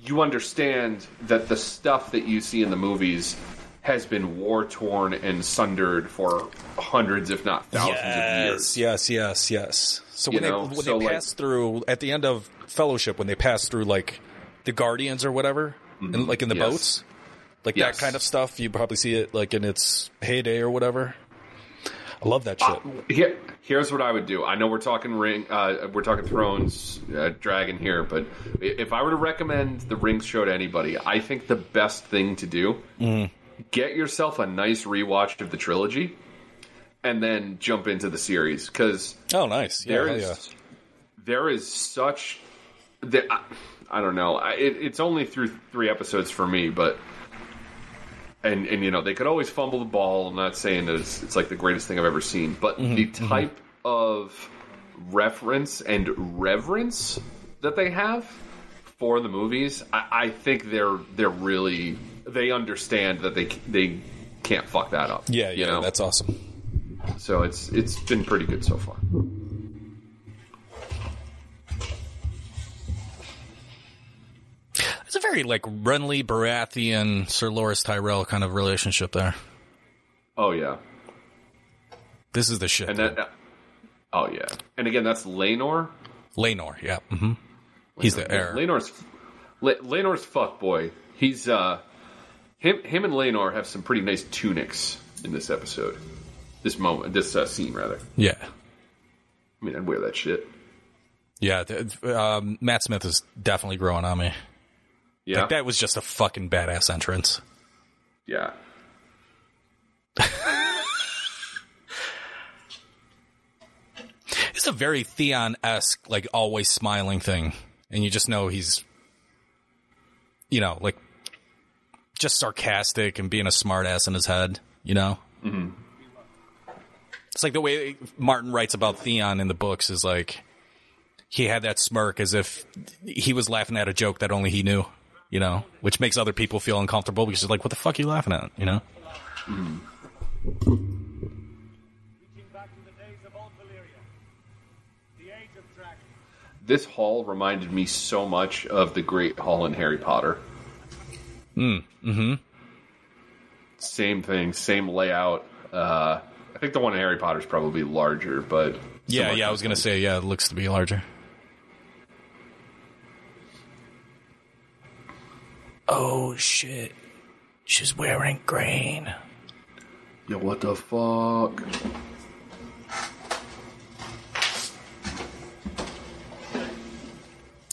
you understand that the stuff that you see in the movies has been war torn and sundered for hundreds, if not thousands of years. Yes, yes, yes. Yes. So You when know, they when so, they like- pass through at the end of Fellowship, when they pass through like the Guardians or whatever, and like in the Mm-hmm. Yes. boats, like Yes. that kind of stuff, you probably see it like in its heyday or whatever. I love that shit. Here, here's what I would do. I know we're talking ring, uh, we're talking Thrones, uh, Dragon here, but if I were to recommend the Rings show to anybody, I think the best thing to do get yourself a nice rewatch of the trilogy, and then jump into the series because oh, nice. Yeah, there is yeah. there is such that I, I don't know. I, it, it's only through three episodes for me, but and and you know they could always fumble the ball. I'm not saying that it's, it's like the greatest thing I've ever seen, but mm-hmm. the mm-hmm. type of reference and reverence that they have for the movies, I, I think they're they're really they understand that they they can't fuck that up. Yeah, you yeah, know. that's awesome. so it's it's been pretty good so far. It's a very like Renly Baratheon, Sir Loras Tyrell kind of relationship there. Oh yeah. This is the shit. And that, oh yeah, and again, that's Laenor. Laenor, yeah. hmm He's the heir. Laenor's Le, Laenor's fuck boy. He's uh, him him and Laenor have some pretty nice tunics in this episode. This moment, this uh, scene rather. Yeah. I mean, I'd wear that shit. Yeah, th- um, Matt Smith is definitely growing on me. Yeah, Like that was just a fucking badass entrance. yeah. It's a very Theon esque, like always smiling thing, and you just know he's, you know, like just sarcastic and being a smartass in his head. You know, mm-hmm. it's like the way Martin writes about Theon in the books is like he had that smirk as if he was laughing at a joke that only he knew. You know, which makes other people feel uncomfortable because it's like, what the fuck are you laughing at? You know. Reaching back to the days of old Valyria. The age of dragons. This hall reminded me so much of the Great Hall in Harry Potter. Mm, mm-hmm. Same thing, same layout. Uh, I think the one in Harry Potter is probably larger, but Yeah, yeah. I was gonna say, yeah, it looks to be larger. Oh shit! She's wearing green. Yo, what the fuck?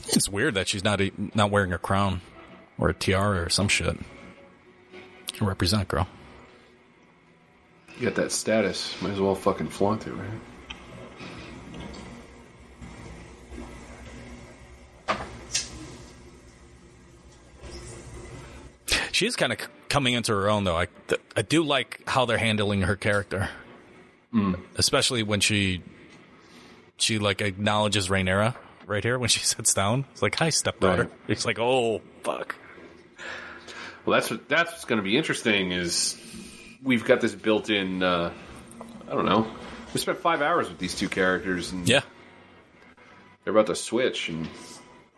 It's weird that she's not not wearing a crown or a tiara or some shit. Represent, girl. You got that status. Might as well fucking flaunt it, right? She's kind of c- coming into her own, though. I th- I do like how they're handling her character. especially when she she like acknowledges Rhaenyra right here when she sits down. It's like, "Hi, stepdaughter." Right. It's like, "Oh, fuck." Well, that's what that's what's going to be interesting. Is we've got this built-in. Uh, I don't know. We spent five hours with these two characters, and Yeah. they're about to switch, and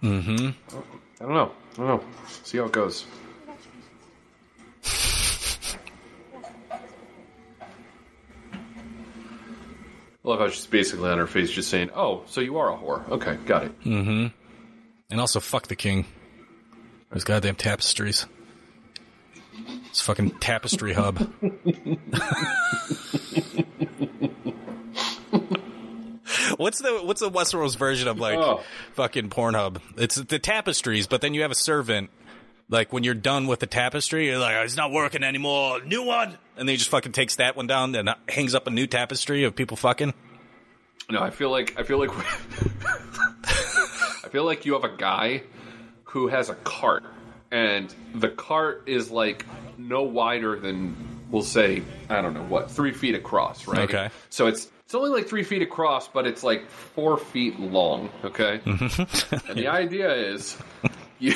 mm-hmm. I don't know. I don't know. See how it goes. I love how she's basically on her face just saying, "Oh, so you are a whore? Okay, got it." Mm-hmm. And also, fuck the king. Those goddamn tapestries. It's fucking tapestry hub. what's the what's the Westeros version of like Oh. fucking Pornhub? It's the tapestries, but then you have a servant. Like when you're done with the tapestry, you're like, it's not working anymore. New one, and then he just fucking takes that one down and uh, hangs up a new tapestry of people fucking. No, I feel like I feel like I feel like you have a guy who has a cart, and the cart is like no wider than we'll say I don't know what three feet across, right? Okay. So it's it's only like three feet across, but it's like four feet long. Okay. Mm-hmm. and the idea is you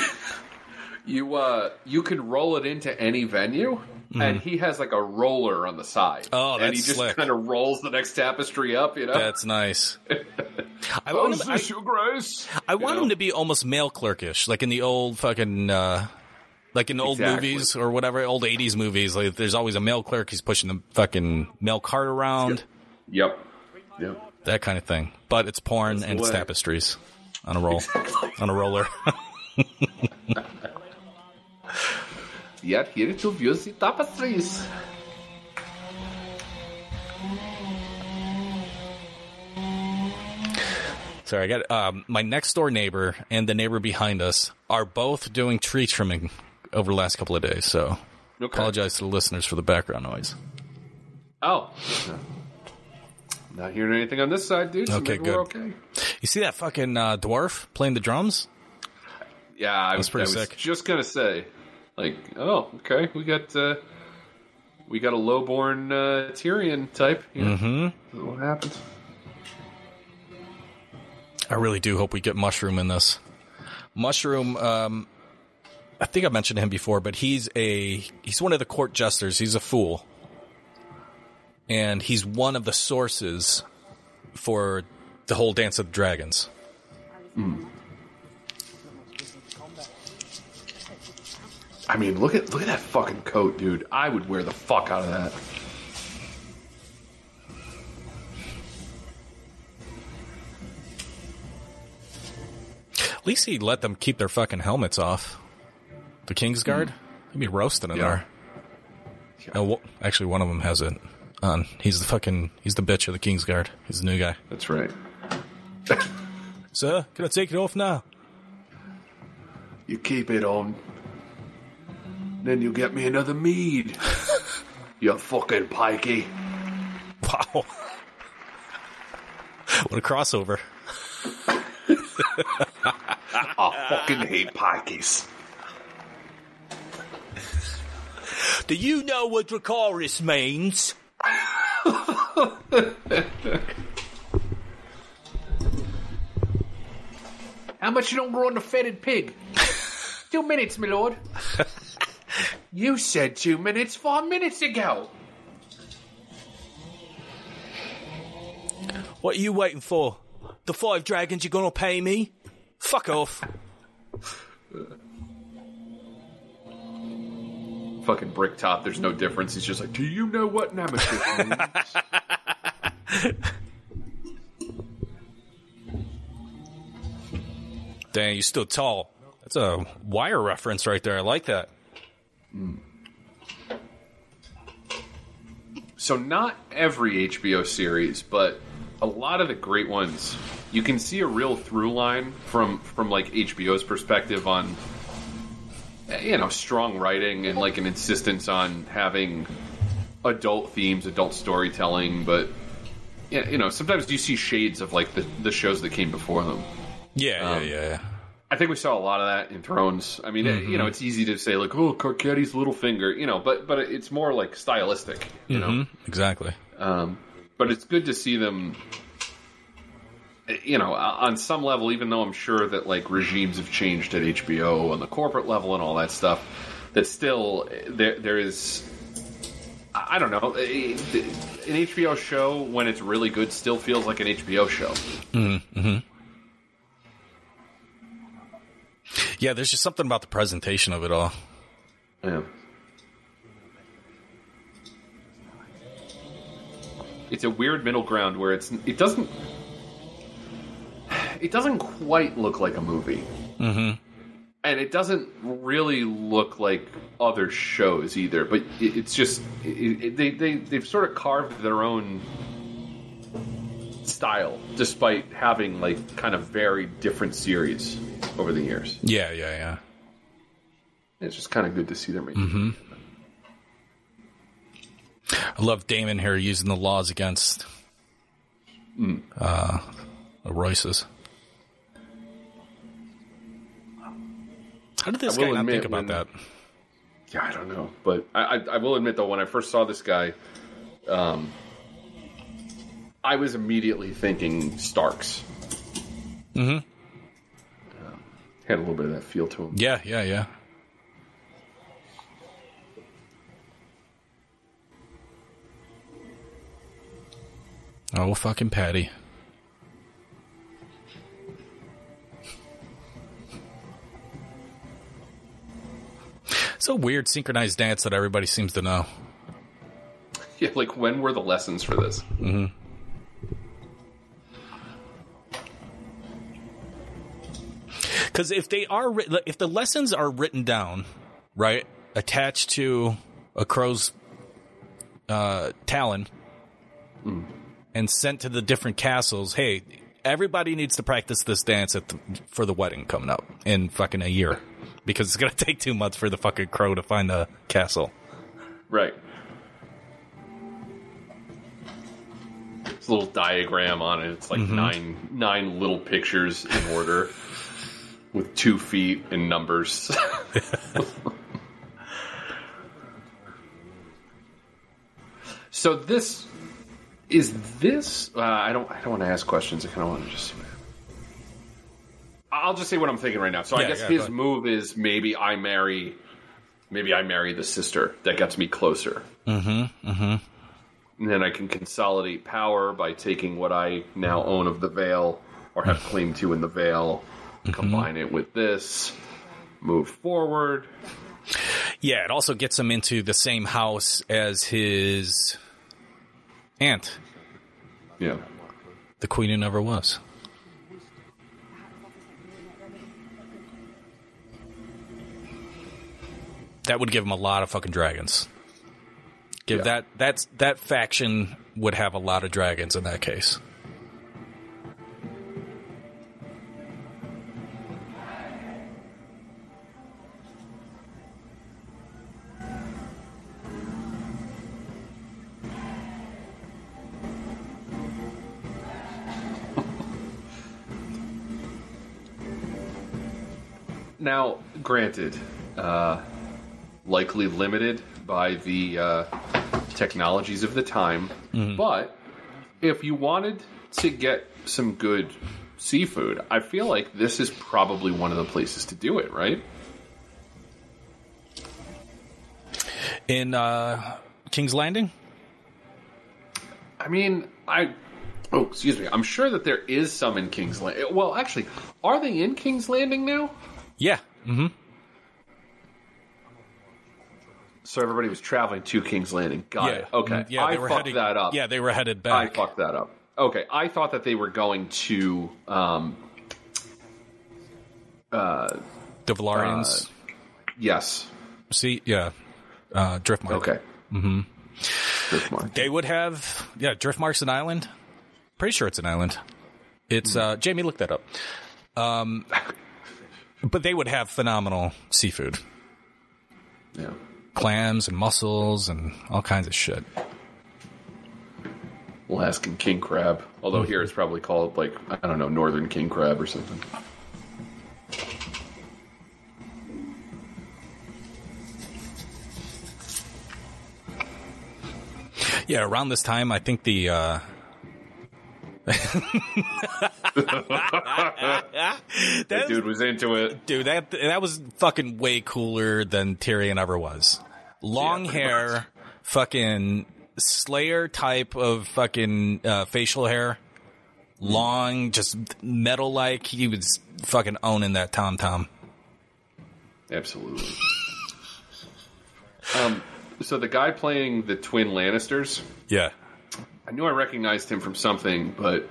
you uh you could roll it into any venue. And he has like a roller on the side. Oh, that's and he just kind of rolls the next tapestry up. You know, That's nice. I want him, I, your grace? I want know? him to be almost male clerkish, like in the old fucking, uh, like in old Exactly. movies or whatever, old '80s movies. Like, there's always a male clerk. He's pushing the fucking mail cart around, Yep. Yep. that kind of thing. But it's porn That's and it's tapestries on a roll, on a roller. We are here to view the tapestries. Sorry, I got um, my next door neighbor and the neighbor behind us are both doing tree trimming over the last couple of days. So Okay. apologize to the listeners for the background noise. Oh. Not hearing anything on this side, dude. So Okay, maybe good. We're okay. You see that fucking uh, dwarf playing the drums? Yeah, I was, pretty I was sick. just gonna say, like, oh, okay, we got uh, we got a lowborn uh, Tyrion type. Mm-hmm. What happens? I really do hope we get Mushroom in this. Mushroom, um, I think I mentioned him before, but he's a he's one of the court jesters. He's a fool, and he's one of the sources for the whole Dance of the Dragons. I mean, look at look at that fucking coat, dude. I would wear the fuck out of that. At least he let them keep their fucking helmets off. The Kingsguard, hmm. he'd be roasting in Yeah. there. Oh, wh- actually, one of them has it on. He's the fucking he's the bitch of the Kingsguard. He's the new guy. That's right. Sir, can I take it off now? You keep it on. Then you get me another mead. you fucking pikey. Wow. what a crossover. I fucking hate pikeys. Do you know what Dracarys means? How much you don't grow on the fetid pig? two minutes, my lord. You said two minutes five minutes ago. What are you waiting for? The five dragons you're gonna pay me? Fuck off. Fucking brick top, there's no difference. He's just like, do you know what Nemesis means? Dang, you're still tall. That's a wire reference right there. I like that. So not every HBO series, but a lot of the great ones, you can see a real through line from from like HBO's perspective on you know, strong writing and like an insistence on having adult themes, adult storytelling, but yeah, you know, sometimes you see shades of like the, the shows that came before them. Yeah, Um, yeah, yeah, yeah. I think we saw a lot of that in Thrones. I mean, you know, it's easy to say like, "Oh, Carcetti's Littlefinger," you know, but but it's more like stylistic, you know. Mhm, exactly. Um, but it's good to see them. You know, on some level, even though I'm sure that like regimes have changed at HBO on the corporate level and all that stuff, that still there there is. I don't know. An HBO show when it's really good still feels like an HBO show. Yeah, there's just something about the presentation of it all. Yeah. It's a weird middle ground where it's it doesn't it doesn't quite look like a movie. Mm-hmm. And it doesn't really look like other shows either. But it, it's just it, it, they they they've sort of carved their own style, despite having like kind of very different series over the years. Yeah, yeah, yeah. It's just kind of good to see them. Mm-hmm. I love Daemon here using the laws against uh, the Royces. How did this I guy not think about when- that? Yeah, I don't know, but I, I, I will admit though, when I first saw this guy, um, I was immediately thinking Starks. Mm-hmm. Had a little bit of that feel to him. Yeah, yeah, yeah. Oh, fucking Patty. It's a weird synchronized dance that everybody seems to know. Yeah, like when were the lessons for this? Because if they are, if the lessons are written down, right, attached to a crow's uh, talon, and sent to the different castles, hey, everybody needs to practice this dance at the, for the wedding coming up in fucking a year, because it's gonna take two months for the fucking crow to find the castle. Right. It's a little diagram on it. It's like nine nine little pictures in order with two feet and numbers. so this is this. Uh, I don't. I don't want to ask questions. I kind of want to just. I'll just say what I'm thinking right now. So I guess yeah, his move is maybe I marry maybe I marry the sister. That gets me closer. Mm-hmm. Mm-hmm. And then I can consolidate power by taking what I now own of the Vale or have claim to in the Vale, Mm-hmm. combine it with this, move forward. Yeah, it also gets him into the same house as his aunt, Yeah. the queen who never was. That would give him a lot of fucking dragons. Give Yeah. that that's that faction would have a lot of dragons in that case. Granted, uh, likely limited by the uh, technologies of the time, but if you wanted to get some good seafood, I feel like this is probably one of the places to do it, right? In uh King's Landing? I mean, I. Oh, excuse me. I'm sure that there is some in King's Landing. Well, actually, are they in King's Landing now? Yeah. Mm-hmm. So everybody was traveling to King's Landing. Got yeah. it. Okay. Mm, Yeah, I they were fucked heading, that up. Yeah, they were headed back. I fucked that up. Okay, I thought that they were going to. Um, uh the Velaryons. yes. See, yeah. Uh Driftmark. Okay. Mm-hmm. Driftmark. They would have, yeah, Driftmark's an island. Pretty sure it's an island. It's uh, Jamie, look that up. Um, but they would have phenomenal seafood, Yeah. clams and mussels and all kinds of shit. Alaskan king crab. Although here it's probably called like I don't know northern king crab or something. Yeah, around this time, I think the. Uh, That dude was into it. dude, that that was fucking way cooler than Tyrion ever was. Long Yeah, hair, fucking Slayer type of fucking uh, facial hair, long, just metal like. He was fucking owning that tom tom. Absolutely. um, so the guy playing the twin Lannisters, Yeah, I knew I recognized him from something, but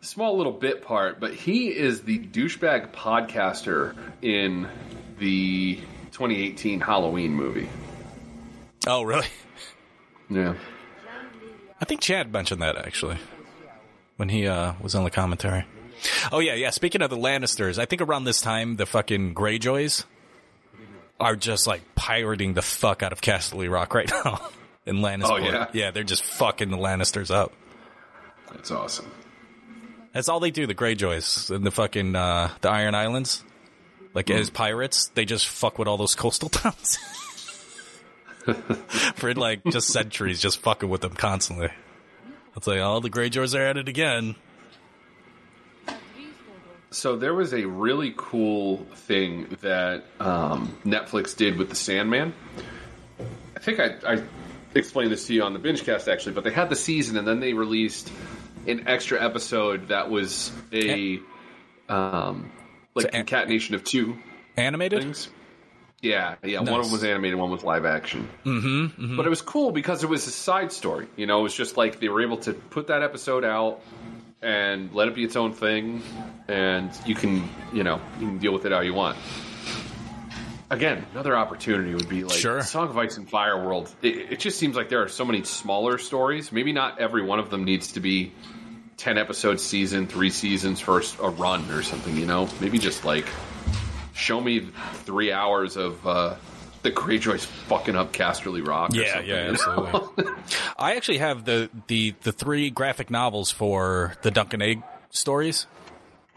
small little bit part. But he is the douchebag podcaster in the 2018 Halloween movie. Oh, really? Yeah. I think Chad mentioned that actually when he uh, was on the commentary. Oh yeah, yeah. Speaking of the Lannisters, I think around this time the fucking Greyjoys are just like pirating the fuck out of Casterly Rock right now in Lannister. Oh, yeah? yeah, they're just fucking the Lannisters up. That's awesome. That's all they do. The Greyjoys and the fucking uh, the Iron Islands, like as pirates, they just fuck with all those coastal towns for like just centuries, just fucking with them constantly. It's like, oh, the Greyjoys are at it again. So there was a really cool thing that um, Netflix did with the Sandman. I think I, I explained this to you on the BingeCast actually, but they had the season and then they released an extra episode that was a um, like an- concatenation of two Animated? things. Yeah, yeah. One of them was animated, one was live action. Mm-hmm, But it was cool because it was a side story. You know, it was just like they were able to put that episode out and let it be its own thing, and you can, you know, you can deal with it how you want. Again, another opportunity would be like Sure. Song of Ice and Fire World. It, it just seems like there are so many smaller stories. Maybe not every one of them needs to be ten episode season, three seasons for a run or something. You know, maybe just like show me three hours of uh, the Greyjoys fucking up Casterly Rock. or Yeah, yeah, absolutely. I actually have the, the, the three graphic novels for the Dunk and Egg stories.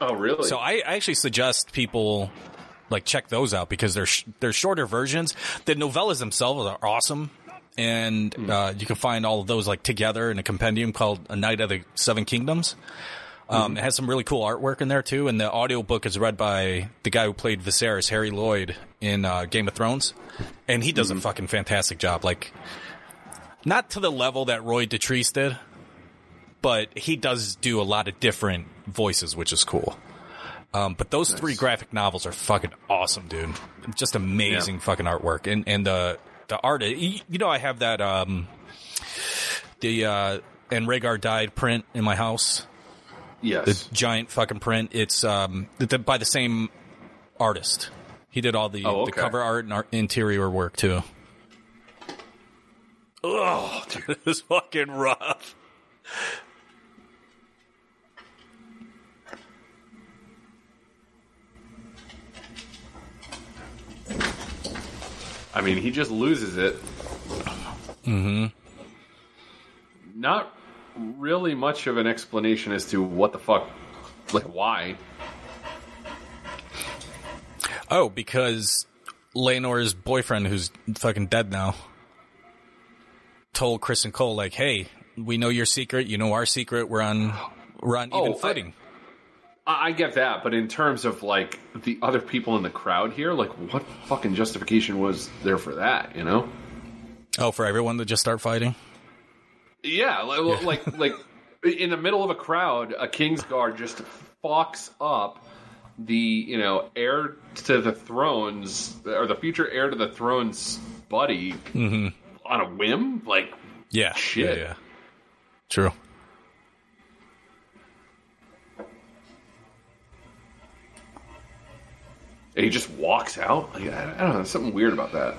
oh, really? So I, I actually suggest people like check those out because they're sh- they're shorter versions. The novellas themselves are awesome, and uh, you can find all of those like together in a compendium called A Knight of the Seven Kingdoms. Um, It has some really cool artwork in there too, and the audiobook is read by the guy who played Viserys, Harry Lloyd, in uh, Game of Thrones, and he does a fucking fantastic job. Like, not to the level that Roy Dotrice did, but he does do a lot of different voices, which is cool. Um, but those three graphic novels are fucking awesome, dude. Just amazing Yeah. fucking artwork, and and the the art. You know, I have that um the uh and Rhaegar died print in my house. yes. The giant fucking print. It's um the, by the same artist. He did all the Oh, the cover art and art, interior work too. Oh, dude, it's fucking rough. I mean, he just loses it. Mm-hmm. Not really much of an explanation as to what the fuck, like why. Oh, because Laenor's boyfriend, who's fucking dead now, told Criston Cole like, "Hey, we know your secret. You know our secret. We're on, we're on even Oh, I- footing." I, get that, but in terms of like the other people in the crowd here, like what fucking justification was there for that? You know? oh, for everyone to just start fighting. Yeah, like like, like in the middle of a crowd, a Kingsguard just fucks up the you know heir to the thrones or the future heir to the throne's buddy mm-hmm. on a whim. Like Yeah, Shit. Yeah, yeah. True. And he just walks out. Like, I, I don't know, there's something weird about that.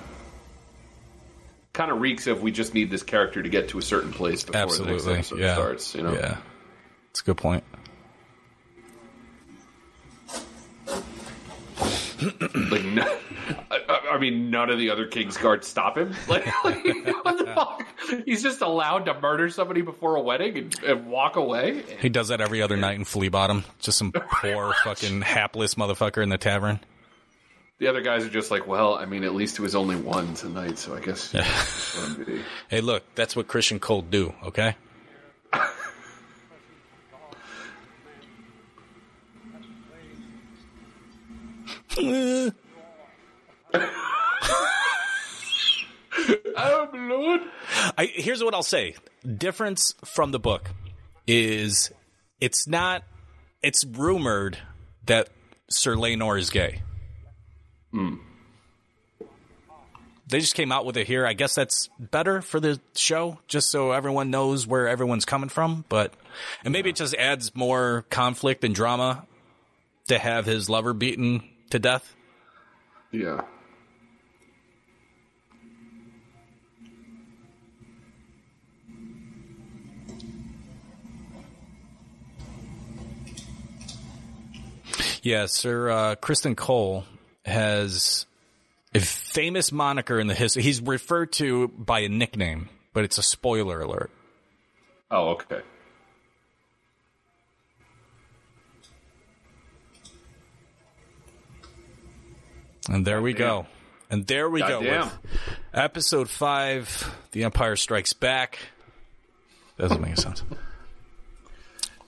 Kind of reeks of we just need this character to get to a certain place before the next Absolutely. episode Yeah. starts. You know? Yeah. It's a good point. Like, no, I, I- I mean, none of the other King's Guards stop him. Like, like, what the fuck? He's just allowed to murder somebody before a wedding and, and walk away. He does that every other night in Flea Bottom. Just some poor fucking hapless motherfucker in the tavern. The other guys are just like, well, I mean, at least it was only one tonight, so I guess. just let him be. Hey, look, that's what Criston Cole do. Okay. oh Lord! I, here's what I'll say. Difference from the book is it's not. It's rumored that Sir Laenor is gay. They just came out with it here. I guess that's better for the show, just so everyone knows where everyone's coming from. But and maybe it just adds more conflict and drama to have his lover beaten to death. Yeah. Yeah, Sir uh, Criston Cole has a famous moniker in the history. He's referred to by a nickname, but it's a spoiler alert. Oh, okay. And there we go. And there we go with episode five, The Empire Strikes Back. Doesn't make sense.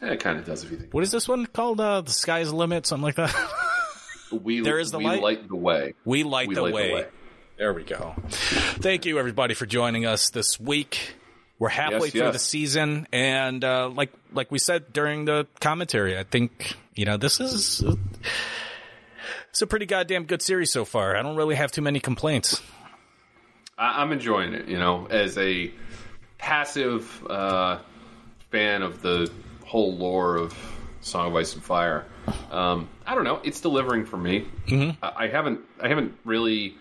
Yeah, it kind of does if you think. What is this one called? Uh, the Sky's Limit, something like that. We There is the we light? light the way. We light, We the, light the way. way. There we go. Thank you, everybody, for joining us this week. We're halfway Yes, through yes. the season, and uh, like like we said during the commentary, I think you know this is it's a pretty goddamn good series so far. I don't really have too many complaints. I, I'm enjoying it. You know, as a passive uh, fan of the whole lore of Song of Ice and Fire, um, I don't know. It's delivering for me. Mm-hmm. I, I haven't. I haven't really.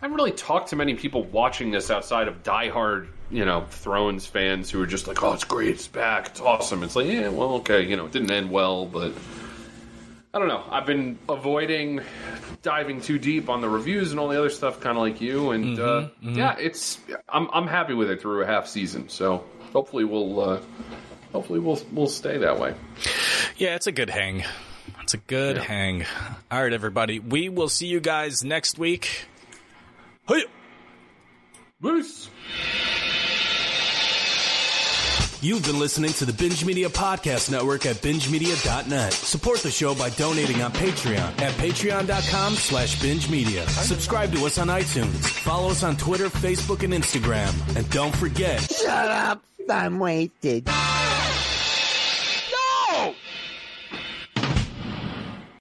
I haven't really talked to many people watching this outside of diehard, you know, Thrones fans who are just like, "Oh, it's great, it's back, it's awesome." It's like, yeah, well, okay, you know, it didn't end well, but I don't know. I've been avoiding diving too deep on the reviews and all the other stuff, kind of like you. And uh, yeah, it's I'm I'm happy with it through a half season. So hopefully we'll uh, hopefully we'll we'll stay that way. Yeah, it's a good hang. It's a good hang. All right, everybody. We will see you guys next week. Hey. Peace. You've been listening to the Binge Media Podcast Network at bingemedia.net. Support the show by donating on Patreon at patreon.com slash binge media. Subscribe to us on iTunes. Follow us on Twitter, Facebook, and Instagram. And don't forget, Shut up! I'm wasted.